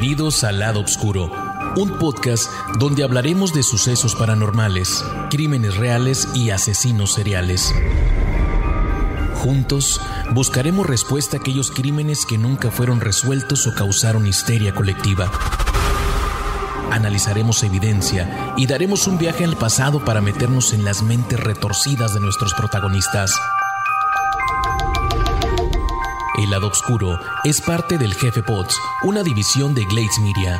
Bienvenidos al Lado Oscuro, un podcast donde hablaremos de sucesos paranormales, crímenes reales y asesinos seriales. Juntos buscaremos respuesta a aquellos crímenes que nunca fueron resueltos o causaron histeria colectiva. Analizaremos evidencia y daremos un viaje al pasado para meternos en las mentes retorcidas de nuestros protagonistas. El lado oscuro es parte del Jefe Pots, una división de Glades Media.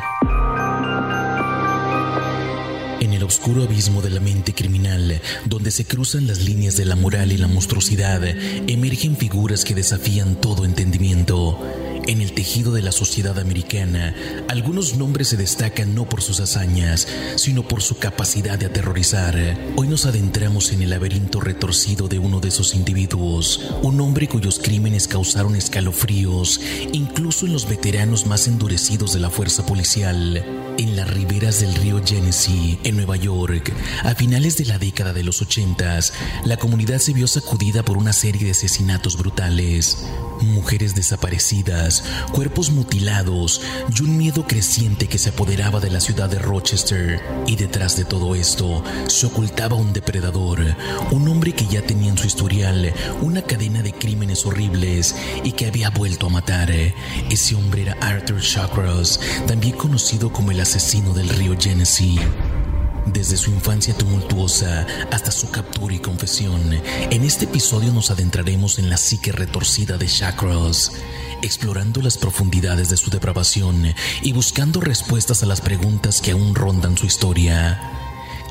En el oscuro abismo de la mente criminal, donde se cruzan las líneas de la moral y la monstruosidad, emergen figuras que desafían todo entendimiento. En el tejido de la sociedad americana, algunos nombres se destacan no por sus hazañas, sino por su capacidad de aterrorizar. Hoy nos adentramos en el laberinto retorcido de uno de esos individuos, un hombre cuyos crímenes causaron escalofríos, incluso en los veteranos más endurecidos de la fuerza policial. En las riberas del río Genesee, en Nueva York, a finales de la década de los 80, la comunidad se vio sacudida por una serie de asesinatos brutales. Mujeres desaparecidas, cuerpos mutilados y un miedo creciente que se apoderaba de la ciudad de Rochester. Y detrás de todo esto se ocultaba un depredador, un hombre que ya tenía en su historial una cadena de crímenes horribles y que había vuelto a matar. Ese hombre era Arthur Shawcross, también conocido como el asesino del río Genesee. Desde su infancia tumultuosa hasta su captura y confesión, en este episodio nos adentraremos en la psique retorcida de Shawcross, explorando las profundidades de su depravación y buscando respuestas a las preguntas que aún rondan su historia.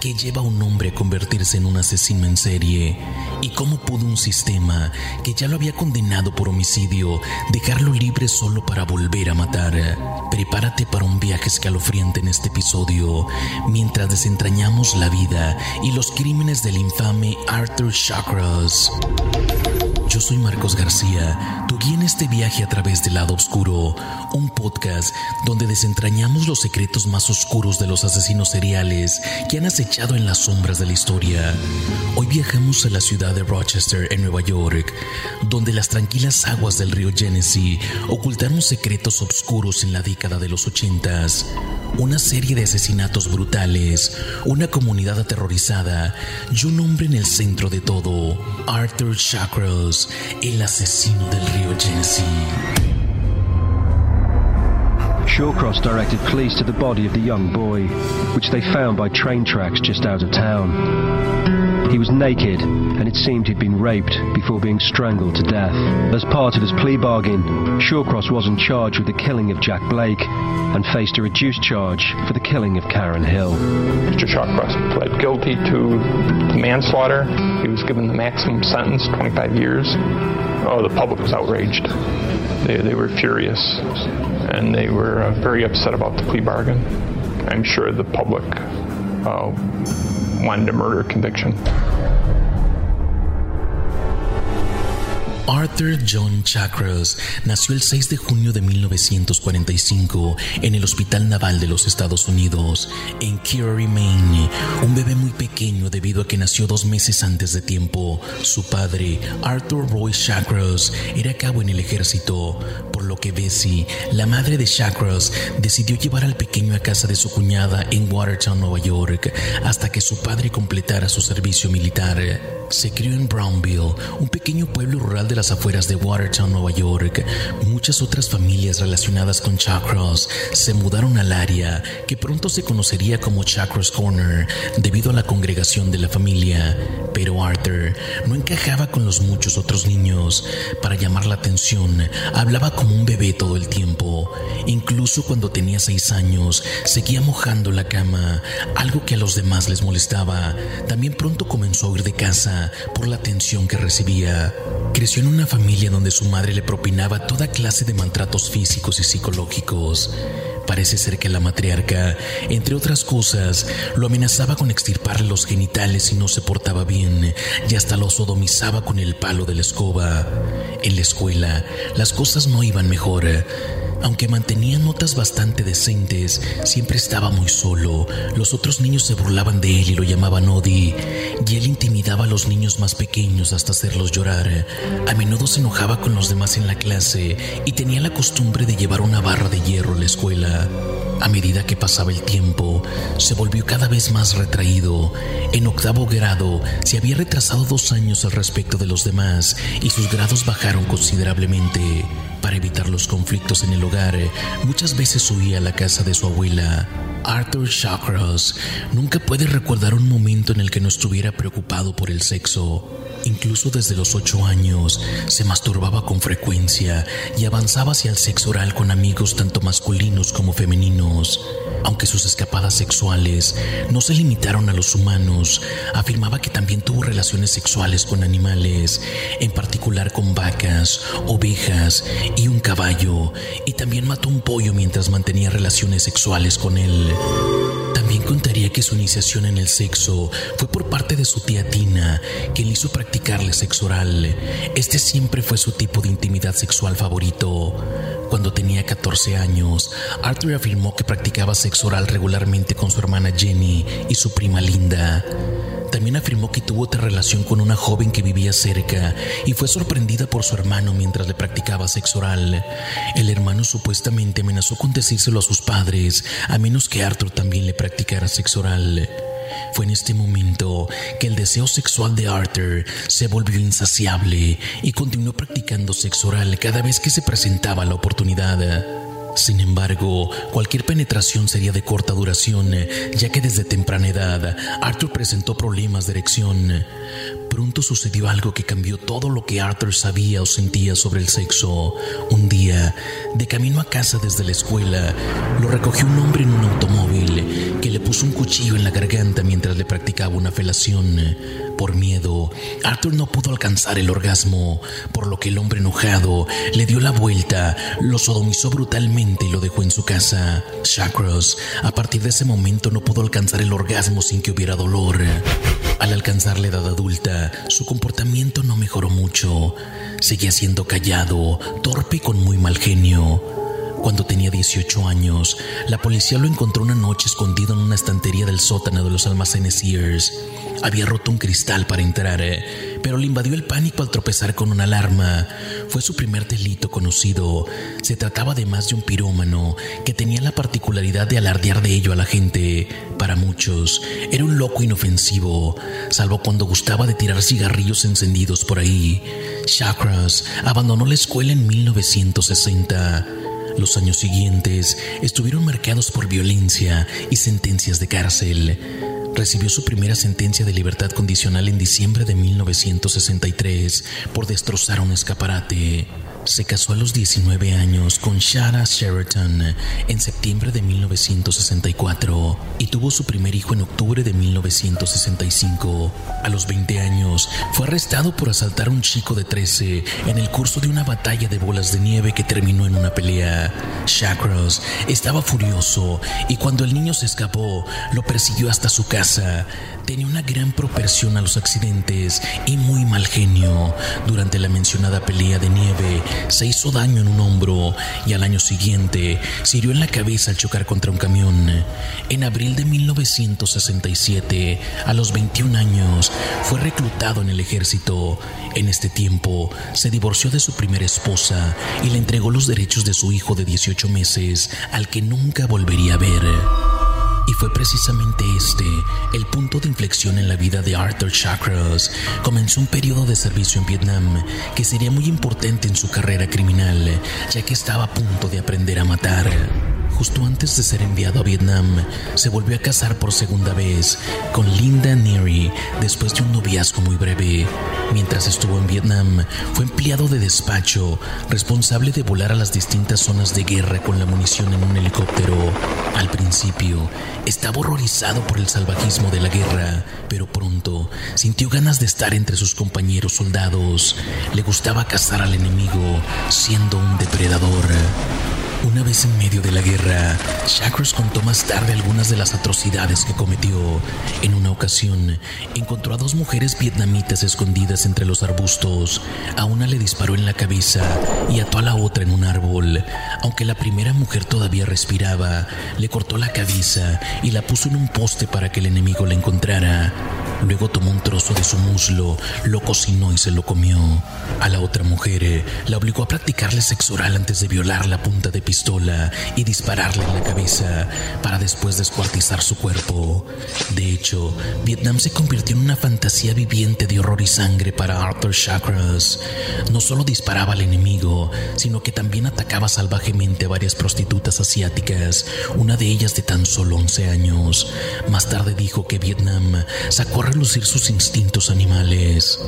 ¿Qué lleva a un hombre a convertirse en un asesino en serie? ¿Y cómo pudo un sistema que ya lo había condenado por homicidio dejarlo libre solo para volver a matar? Prepárate para un viaje escalofriante en este episodio mientras desentrañamos la vida y los crímenes del infame Arthur Shawcross. Soy Marcos García, tu guía en este viaje a través del lado oscuro, un podcast donde desentrañamos los secretos más oscuros de los asesinos seriales que han acechado en las sombras de la historia. Hoy viajamos a la ciudad de Rochester, en Nueva York, donde las tranquilas aguas del río Genesee ocultaron secretos oscuros en la década de los ochentas. Una serie de asesinatos brutales, una comunidad aterrorizada y un hombre en el centro de todo, Arthur Shawcross, el asesino del río. Shawcross directed police to the body of the young boy, which they found by train tracks just out of town. He was naked, and it seemed he'd been raped before being strangled to death. As part of his plea bargain, Shawcross wasn't charged with the killing of Jack Blake and faced a reduced charge for the killing of Karen Hill. Mr. Shawcross pled guilty to manslaughter. He was given the maximum sentence, 25 years. Oh, the public was outraged. They, they were furious, and they were uh, very upset about the plea bargain. I'm sure the public uh, wanted a murder conviction. Arthur John Chakras nació el 6 de junio de 1945 en el Hospital Naval de los Estados Unidos, en Kerry, Maine, un bebé muy pequeño debido a que nació dos meses antes de tiempo. Su padre, Arthur Roy Chakras, era cabo en el ejército, por lo que Bessie, la madre de Chakras, decidió llevar al pequeño a casa de su cuñada en Watertown, Nueva York, hasta que su padre completara su servicio militar. Se crió en Brownville, un pequeño pueblo rural de las afueras de Watertown, Nueva York. Muchas otras familias relacionadas con Chakras se mudaron al área, que pronto se conocería como Chakras Corner, debido a la congregación de la familia. Pero Arthur no encajaba con los muchos otros niños. Para llamar la atención, hablaba como un bebé todo el tiempo. Incluso cuando tenía seis años, seguía mojando la cama, algo que a los demás les molestaba. También pronto comenzó a huir de casa por la atención que recibía. Creció en una familia donde su madre le propinaba toda clase de maltratos físicos y psicológicos. Parece ser que la matriarca, entre otras cosas, lo amenazaba con extirparle los genitales si no se portaba bien y hasta lo sodomizaba con el palo de la escoba. En la escuela, las cosas no iban mejor. Aunque mantenía notas bastante decentes, siempre estaba muy solo. Los otros niños se burlaban de él y lo llamaban Odi, y él intimidaba a los niños más pequeños hasta hacerlos llorar. A menudo se enojaba con los demás en la clase y tenía la costumbre de llevar una barra de hierro a la escuela. A medida que pasaba el tiempo, se volvió cada vez más retraído. En octavo grado se había retrasado dos años al respecto de los demás y sus grados bajaron considerablemente. Para evitar los conflictos en el hogar, muchas veces huía a la casa de su abuela. Arthur Shawcross nunca puede recordar un momento en el que no estuviera preocupado por el sexo. Incluso desde los ocho años se masturbaba con frecuencia y avanzaba hacia el sexo oral con amigos tanto masculinos como femeninos. Aunque sus escapadas sexuales no se limitaron a los humanos, afirmaba que también tuvo relaciones sexuales con animales, en particular con vacas, ovejas y un caballo, y también mató un pollo mientras mantenía relaciones sexuales con él. También contaría que su iniciación en el sexo fue por parte de su tía Tina, quien le hizo practicarle sexo oral. Este siempre fue su tipo de intimidad sexual favorito. Cuando tenía 14 años, Arthur afirmó que practicaba sexo oral regularmente con su hermana Jenny y su prima Linda. También afirmó que tuvo otra relación con una joven que vivía cerca y fue sorprendida por su hermano mientras le practicaba sexo oral. El hermano supuestamente amenazó con decírselo a sus padres, a menos que Arthur también le practicara sexo oral. Fue en este momento que el deseo sexual de Arthur se volvió insaciable y continuó practicando sexo oral cada vez que se presentaba la oportunidad. Sin embargo, cualquier penetración sería de corta duración, ya que desde temprana edad Arthur presentó problemas de erección. Pronto sucedió algo que cambió todo lo que Arthur sabía o sentía sobre el sexo. Un día, de camino a casa desde la escuela, lo recogió un hombre en un automóvil que le puso un cuchillo en la garganta mientras le practicaba una felación. Por miedo, Arthur no pudo alcanzar el orgasmo, por lo que el hombre enojado le dio la vuelta, lo sodomizó brutalmente y lo dejó en su casa. Shacross, a partir de ese momento, no pudo alcanzar el orgasmo sin que hubiera dolor. Al alcanzar la edad adulta, su comportamiento no mejoró mucho. Seguía siendo callado, torpe y con muy mal genio. Cuando tenía 18 años, la policía lo encontró una noche escondido en una estantería del sótano de los almacenes Sears. Había roto un cristal para entrar, eh, pero le invadió el pánico al tropezar con una alarma. Fue su primer delito conocido. Se trataba además de un pirómano que tenía la particularidad de alardear de ello a la gente. Para muchos, era un loco inofensivo, salvo cuando gustaba de tirar cigarrillos encendidos por ahí. Chakras abandonó la escuela en 1960. Los años siguientes estuvieron marcados por violencia y sentencias de cárcel. Recibió su primera sentencia de libertad condicional en diciembre de 1963 por destrozar un escaparate. Se casó a los 19 años con Shara Sheraton en septiembre de 1964 y tuvo su primer hijo en octubre de 1965. A los 20 años fue arrestado por asaltar a un chico de 13 en el curso de una batalla de bolas de nieve que terminó en una pelea. Shacross estaba furioso y cuando el niño se escapó lo persiguió hasta su casa. Tenía una gran propensión a los accidentes y muy mal genio. Durante la mencionada pelea de nieve, se hizo daño en un hombro y al año siguiente se hirió en la cabeza al chocar contra un camión. En abril de 1967, a los 21 años, fue reclutado en el ejército. En este tiempo, se divorció de su primera esposa y le entregó los derechos de su hijo de 18 meses, al que nunca volvería a ver. Y fue precisamente este el punto de inflexión en la vida de Arthur Chakras. Comenzó un periodo de servicio en Vietnam que sería muy importante en su carrera criminal, ya que estaba a punto de aprender a matar. Justo antes de ser enviado a Vietnam, se volvió a casar por segunda vez con Linda Neary después de un noviazgo muy breve. Mientras estuvo en Vietnam, fue empleado de despacho, responsable de volar a las distintas zonas de guerra con la munición en un helicóptero. Al principio, estaba horrorizado por el salvajismo de la guerra, pero pronto sintió ganas de estar entre sus compañeros soldados. Le gustaba cazar al enemigo, siendo un depredador. Una vez en medio de la guerra, Shakros contó más tarde algunas de las atrocidades que cometió. En una ocasión, encontró a dos mujeres vietnamitas escondidas entre los arbustos. A una le disparó en la cabeza y ató a la otra en un árbol. Aunque la primera mujer todavía respiraba, le cortó la cabeza y la puso en un poste para que el enemigo la encontrara. Luego tomó un trozo de su muslo, lo cocinó y se lo comió. A la otra mujer eh, la obligó a practicarle sexo oral antes de violar la punta de pistola y dispararle en la cabeza para después descuartizar su cuerpo. De hecho, Vietnam se convirtió en una fantasía viviente de horror y sangre para Arthur Chakras. No solo disparaba al enemigo, sino que también atacaba salvajemente a varias prostitutas asiáticas, una de ellas de tan solo 11 años. Más tarde dijo que Vietnam sacó relucir sus instintos animales.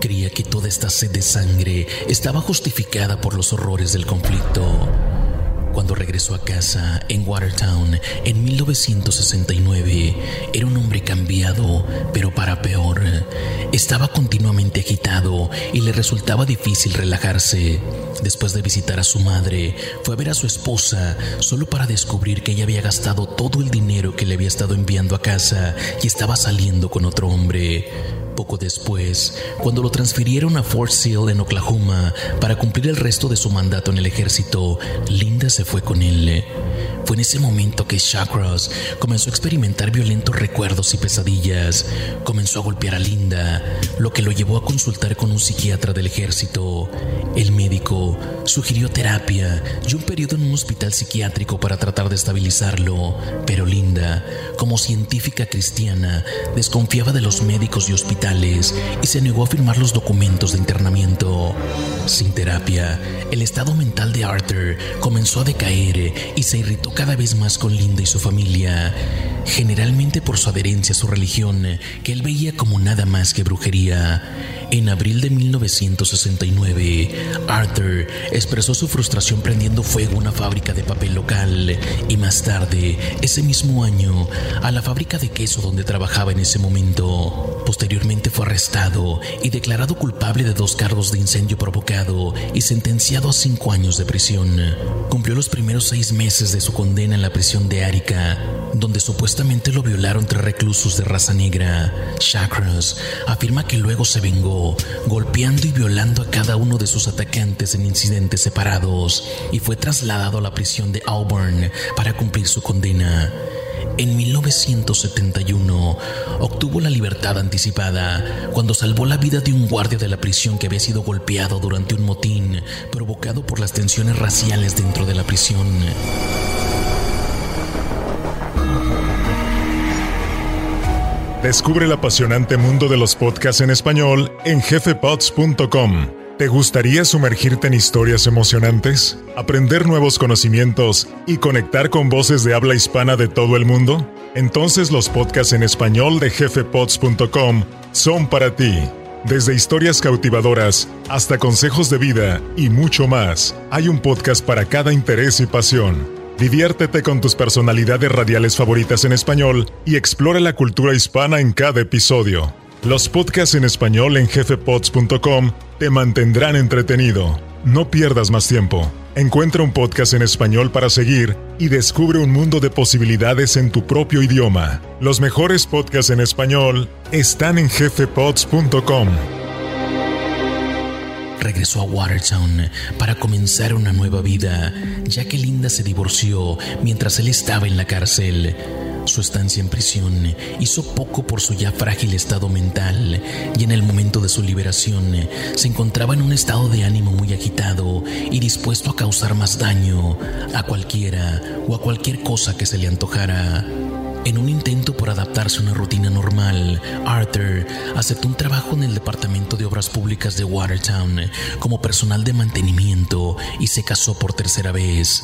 Creía que toda esta sed de sangre estaba justificada por los horrores del conflicto. Cuando regresó a casa en Watertown en 1969, era un hombre cambiado, pero para peor. Estaba continuamente agitado y le resultaba difícil relajarse. Después de visitar a su madre, fue a ver a su esposa solo para descubrir que ella había gastado todo el dinero que le había estado enviando a casa y estaba saliendo con otro hombre. Poco después, cuando lo transfirieron a Fort Sill en Oklahoma para cumplir el resto de su mandato en el ejército, Linda se fue con él. Fue en ese momento que Chakras comenzó a experimentar violentos recuerdos y pesadillas. Comenzó a golpear a Linda, lo que lo llevó a consultar con un psiquiatra del ejército. El médico sugirió terapia y un periodo en un hospital psiquiátrico para tratar de estabilizarlo, pero Linda, como científica cristiana, desconfiaba de los médicos y hospitales y se negó a firmar los documentos de internamiento. Sin terapia, el estado mental de Arthur comenzó a decaer y se irritó cada vez más con Linda y su familia, generalmente por su adherencia a su religión, que él veía como nada más que brujería. En abril de 1969, Arthur expresó su frustración prendiendo fuego a una fábrica de papel local y más tarde, ese mismo año, a la fábrica de queso donde trabajaba en ese momento. Posteriormente fue arrestado y declarado culpable de dos cargos de incendio provocado y sentenciado a cinco años de prisión. Cumplió los primeros seis meses de su condena en la prisión de Arica, donde supuestamente lo violaron tres reclusos de raza negra. Chakras afirma que luego se vengó golpeando y violando a cada uno de sus atacantes en incidentes separados y fue trasladado a la prisión de Auburn para cumplir su condena. En 1971 obtuvo la libertad anticipada cuando salvó la vida de un guardia de la prisión que había sido golpeado durante un motín provocado por las tensiones raciales dentro de la prisión. Descubre el apasionante mundo de los podcasts en español en jefepods.com. ¿Te gustaría sumergirte en historias emocionantes, aprender nuevos conocimientos y conectar con voces de habla hispana de todo el mundo? Entonces los podcasts en español de jefepods.com son para ti. Desde historias cautivadoras hasta consejos de vida y mucho más, hay un podcast para cada interés y pasión. Diviértete con tus personalidades radiales favoritas en español y explora la cultura hispana en cada episodio. Los podcasts en español en jefepods.com te mantendrán entretenido. No pierdas más tiempo. Encuentra un podcast en español para seguir y descubre un mundo de posibilidades en tu propio idioma. Los mejores podcasts en español están en jefepods.com regresó a Watertown para comenzar una nueva vida, ya que Linda se divorció mientras él estaba en la cárcel. Su estancia en prisión hizo poco por su ya frágil estado mental y en el momento de su liberación se encontraba en un estado de ánimo muy agitado y dispuesto a causar más daño a cualquiera o a cualquier cosa que se le antojara. En un intento por adaptarse a una rutina normal, Arthur aceptó un trabajo en el Departamento de Obras Públicas de Watertown como personal de mantenimiento y se casó por tercera vez.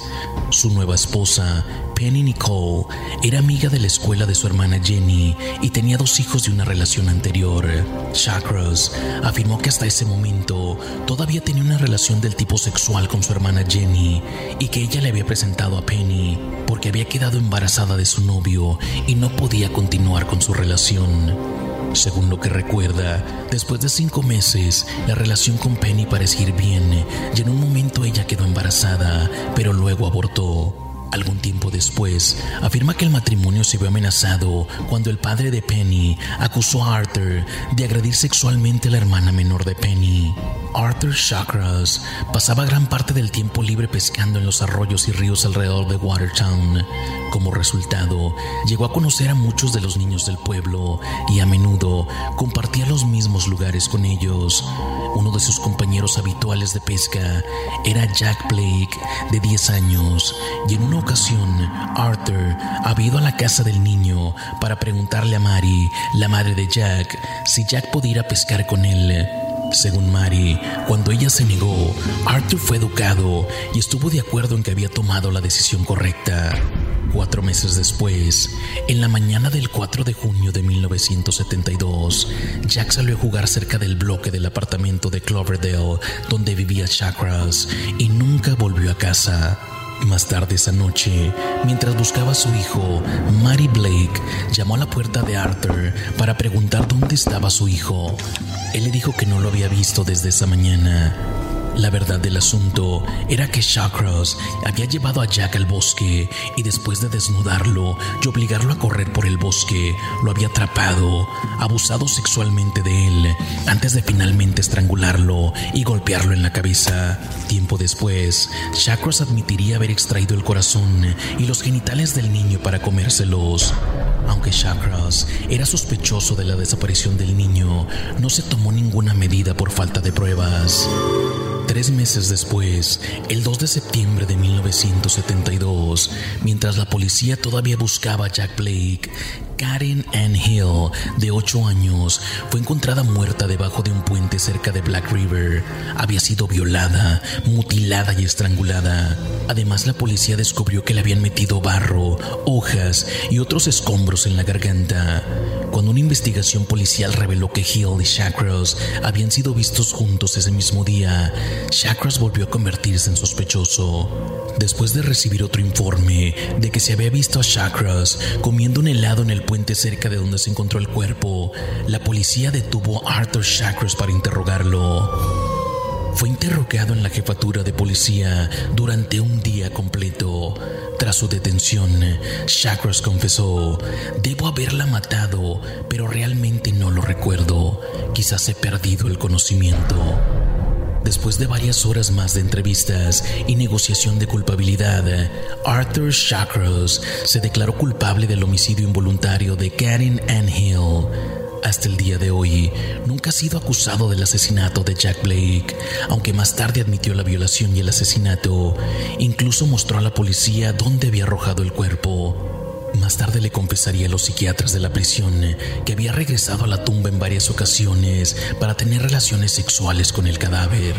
Su nueva esposa, Penny Nicole, era amiga de la escuela de su hermana Jenny y tenía dos hijos de una relación anterior. Chakras afirmó que hasta ese momento todavía tenía una relación del tipo sexual con su hermana Jenny y que ella le había presentado a Penny porque había quedado embarazada de su novio y no podía continuar con su relación. Según lo que recuerda, después de cinco meses, la relación con Penny parecía ir bien y en un momento ella quedó embarazada, pero luego abortó. Algún tiempo después, afirma que el matrimonio se vio amenazado cuando el padre de Penny acusó a Arthur de agredir sexualmente a la hermana menor de Penny. Arthur Chakras pasaba gran parte del tiempo libre pescando en los arroyos y ríos alrededor de Watertown. Como resultado, llegó a conocer a muchos de los niños del pueblo y a menudo compartía los mismos lugares con ellos. Uno de sus compañeros habituales de pesca era Jack Blake, de 10 años, y en una ocasión Arthur había ido a la casa del niño para preguntarle a Mary, la madre de Jack, si Jack podía ir a pescar con él. Según Mary, cuando ella se negó, Arthur fue educado y estuvo de acuerdo en que había tomado la decisión correcta. Cuatro meses después, en la mañana del 4 de junio de 1972, Jack salió a jugar cerca del bloque del apartamento de Cloverdale donde vivía Chakras y nunca volvió a casa. Más tarde esa noche, mientras buscaba a su hijo, Mary Blake llamó a la puerta de Arthur para preguntar dónde estaba su hijo. Él le dijo que no lo había visto desde esa mañana. La verdad del asunto era que Shawcross había llevado a Jack al bosque y después de desnudarlo y obligarlo a correr por el bosque, lo había atrapado, abusado sexualmente de él, antes de finalmente estrangularlo y golpearlo en la cabeza. Tiempo después, Shawcross admitiría haber extraído el corazón y los genitales del niño para comérselos. Aunque Shawcross era sospechoso de la desaparición del niño, no se tomó ninguna medida por falta de pruebas. Tres meses después, el 2 de septiembre de 1972, mientras la policía todavía buscaba a Jack Blake, Karen Ann Hill, de 8 años, fue encontrada muerta debajo de un puente cerca de Black River. Había sido violada, mutilada y estrangulada. Además, la policía descubrió que le habían metido barro, hojas y otros escombros en la garganta. Cuando una investigación policial reveló que Hill y Shacross habían sido vistos juntos ese mismo día, Shacross volvió a convertirse en sospechoso. Después de recibir otro informe de que se había visto a Shacross comiendo un helado en el puente cerca de donde se encontró el cuerpo, la policía detuvo a Arthur Shacross para interrogarlo. Fue interrogado en la jefatura de policía durante un día completo. Tras su detención, Shacross confesó, debo haberla matado, pero realmente no lo recuerdo. Quizás he perdido el conocimiento. Después de varias horas más de entrevistas y negociación de culpabilidad, Arthur Shacross se declaró culpable del homicidio involuntario de Karen Ann Hill. Hasta el día de hoy, nunca ha sido acusado del asesinato de Jack Blake, aunque más tarde admitió la violación y el asesinato. Incluso mostró a la policía dónde había arrojado el cuerpo. Más tarde le confesaría a los psiquiatras de la prisión que había regresado a la tumba en varias ocasiones para tener relaciones sexuales con el cadáver.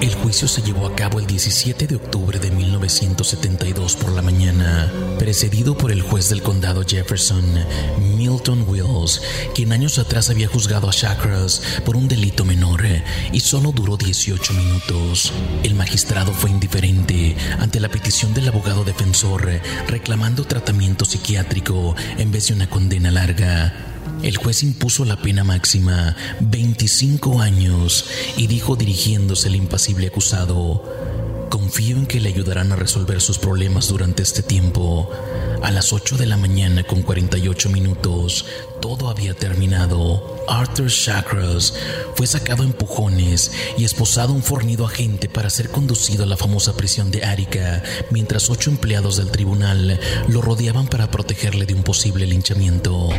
El juicio se llevó a cabo el 17 de octubre de 1972 por la mañana, precedido por el juez del condado Jefferson, Milton Wills, quien años atrás había juzgado a Chakras por un delito menor y solo duró 18 minutos. El magistrado fue indiferente ante la petición del abogado defensor reclamando tratamiento psiquiátrico en vez de una condena larga. El juez impuso la pena máxima, 25 años, y dijo dirigiéndose al impasible acusado, confío en que le ayudarán a resolver sus problemas durante este tiempo. A las 8 de la mañana con 48 minutos, todo había terminado. Arthur Chakras fue sacado a empujones y esposado a un fornido agente para ser conducido a la famosa prisión de Arica, mientras ocho empleados del tribunal lo rodeaban para protegerle de un posible linchamiento.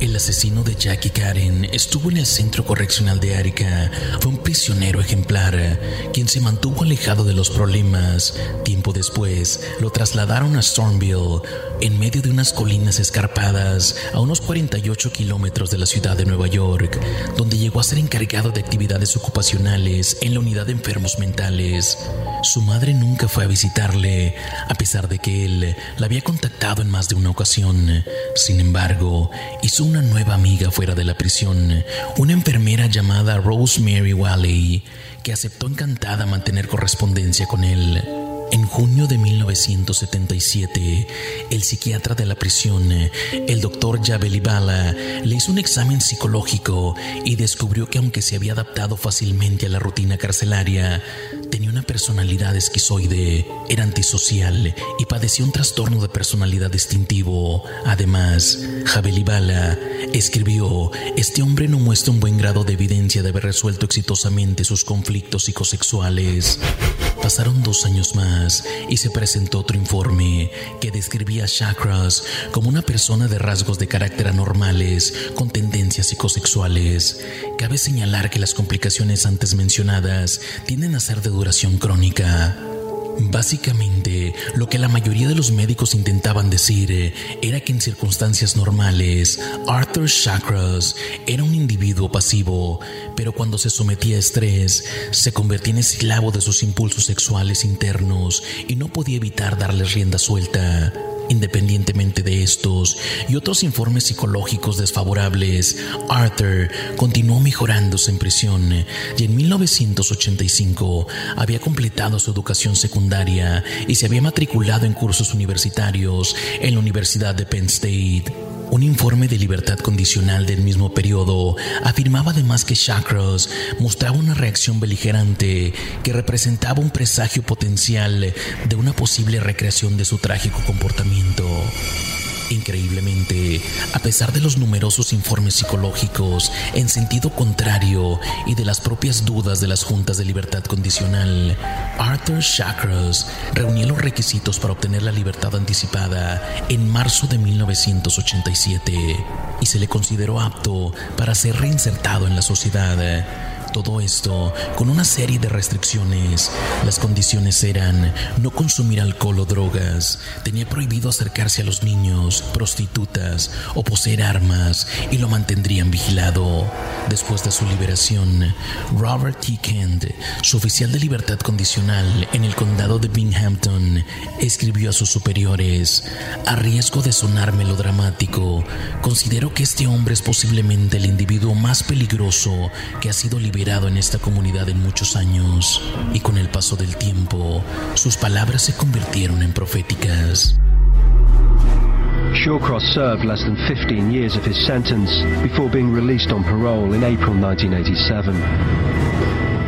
El asesino de Jackie Karen estuvo en el centro correccional de Arica. Fue un prisionero ejemplar, quien se mantuvo alejado de los problemas. Tiempo después, lo trasladaron a Stormville, en medio de unas colinas escarpadas, a unos 48 kilómetros de la ciudad de Nueva York, donde llegó a ser encargado de actividades ocupacionales en la unidad de enfermos mentales. Su madre nunca fue a visitarle, a pesar de que él la había contactado en más de una ocasión. Sin embargo, hizo una nueva amiga fuera de la prisión, una enfermera llamada Rosemary Wally, que aceptó encantada mantener correspondencia con él. En junio de 1977, el psiquiatra de la prisión, el doctor Jabelibala, le hizo un examen psicológico y descubrió que aunque se había adaptado fácilmente a la rutina carcelaria, tenía una personalidad esquizoide, era antisocial y padecía un trastorno de personalidad distintivo. Además, Jabelibala escribió, este hombre no muestra un buen grado de evidencia de haber resuelto exitosamente sus conflictos psicosexuales. Pasaron dos años más y se presentó otro informe que describía a Chakras como una persona de rasgos de carácter anormales con tendencias psicosexuales. Cabe señalar que las complicaciones antes mencionadas tienden a ser de duración crónica. Básicamente, lo que la mayoría de los médicos intentaban decir eh, era que en circunstancias normales, Arthur Chakras era un individuo pasivo, pero cuando se sometía a estrés, se convertía en esclavo de sus impulsos sexuales internos y no podía evitar darles rienda suelta. Independientemente de estos y otros informes psicológicos desfavorables, Arthur continuó mejorándose en prisión y en 1985 había completado su educación secundaria y se había matriculado en cursos universitarios en la Universidad de Penn State. Un informe de libertad condicional del mismo periodo afirmaba además que Chakras mostraba una reacción beligerante que representaba un presagio potencial de una posible recreación de su trágico comportamiento. Increíblemente, a pesar de los numerosos informes psicológicos en sentido contrario y de las propias dudas de las juntas de libertad condicional, Arthur Chakras reunía los requisitos para obtener la libertad anticipada en marzo de 1987 y se le consideró apto para ser reinsertado en la sociedad. Todo esto con una serie de restricciones. Las condiciones eran no consumir alcohol o drogas, tenía prohibido acercarse a los niños, prostitutas o poseer armas y lo mantendrían vigilado. Después de su liberación, Robert T. Kent, su oficial de libertad condicional en el condado de Binghamton, escribió a sus superiores, a riesgo de sonar melodramático, considero que este hombre es posiblemente el individuo más peligroso que ha sido liberado en esta comunidad en muchos años y con el paso del tiempo sus palabras se convirtieron en proféticas. Shawcross served less than 15 years of his sentence before being released on parole in April 1987.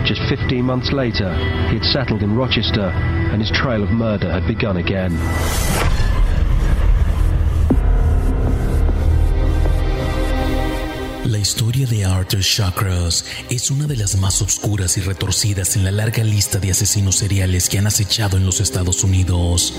Just 15 months later, he had settled in Rochester and his trail of murder had begun again. La historia de Arthur Chakras es una de las más oscuras y retorcidas en la larga lista de asesinos seriales que han acechado en los Estados Unidos.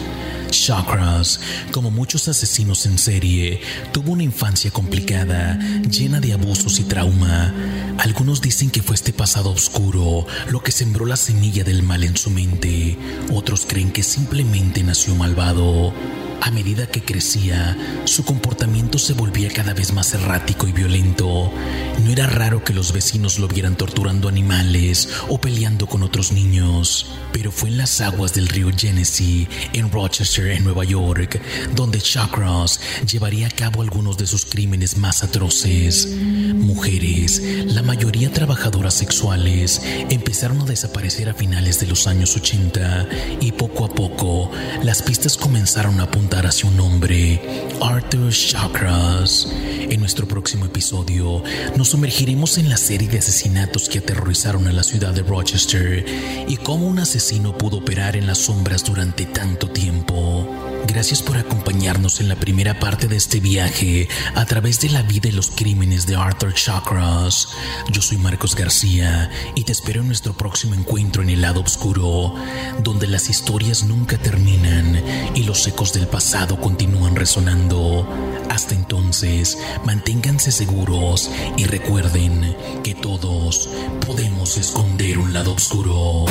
Chakras, como muchos asesinos en serie, tuvo una infancia complicada, llena de abusos y trauma. Algunos dicen que fue este pasado oscuro lo que sembró la semilla del mal en su mente. Otros creen que simplemente nació malvado. A medida que crecía, su comportamiento se volvía cada vez más errático y violento. No era raro que los vecinos lo vieran torturando animales o peleando con otros niños, pero fue en las aguas del río Genesee, en Rochester, en Nueva York, donde Chakras llevaría a cabo algunos de sus crímenes más atroces. Mujeres, la mayoría trabajadoras sexuales, empezaron a desaparecer a finales de los años 80 y poco a poco las pistas comenzaron a apuntar hacia un hombre, Arthur Chakras. En nuestro próximo episodio nos sumergiremos en la serie de asesinatos que aterrorizaron a la ciudad de Rochester y cómo un asesino pudo operar en las sombras durante tanto tiempo. Gracias por acompañarnos en la primera parte de este viaje a través de la vida y los crímenes de Arthur Chakras. Yo soy Marcos García y te espero en nuestro próximo encuentro en el lado oscuro, donde las historias nunca terminan y los ecos del pasado continúan resonando. Hasta entonces, manténganse seguros y recuerden que todos podemos esconder un lado oscuro.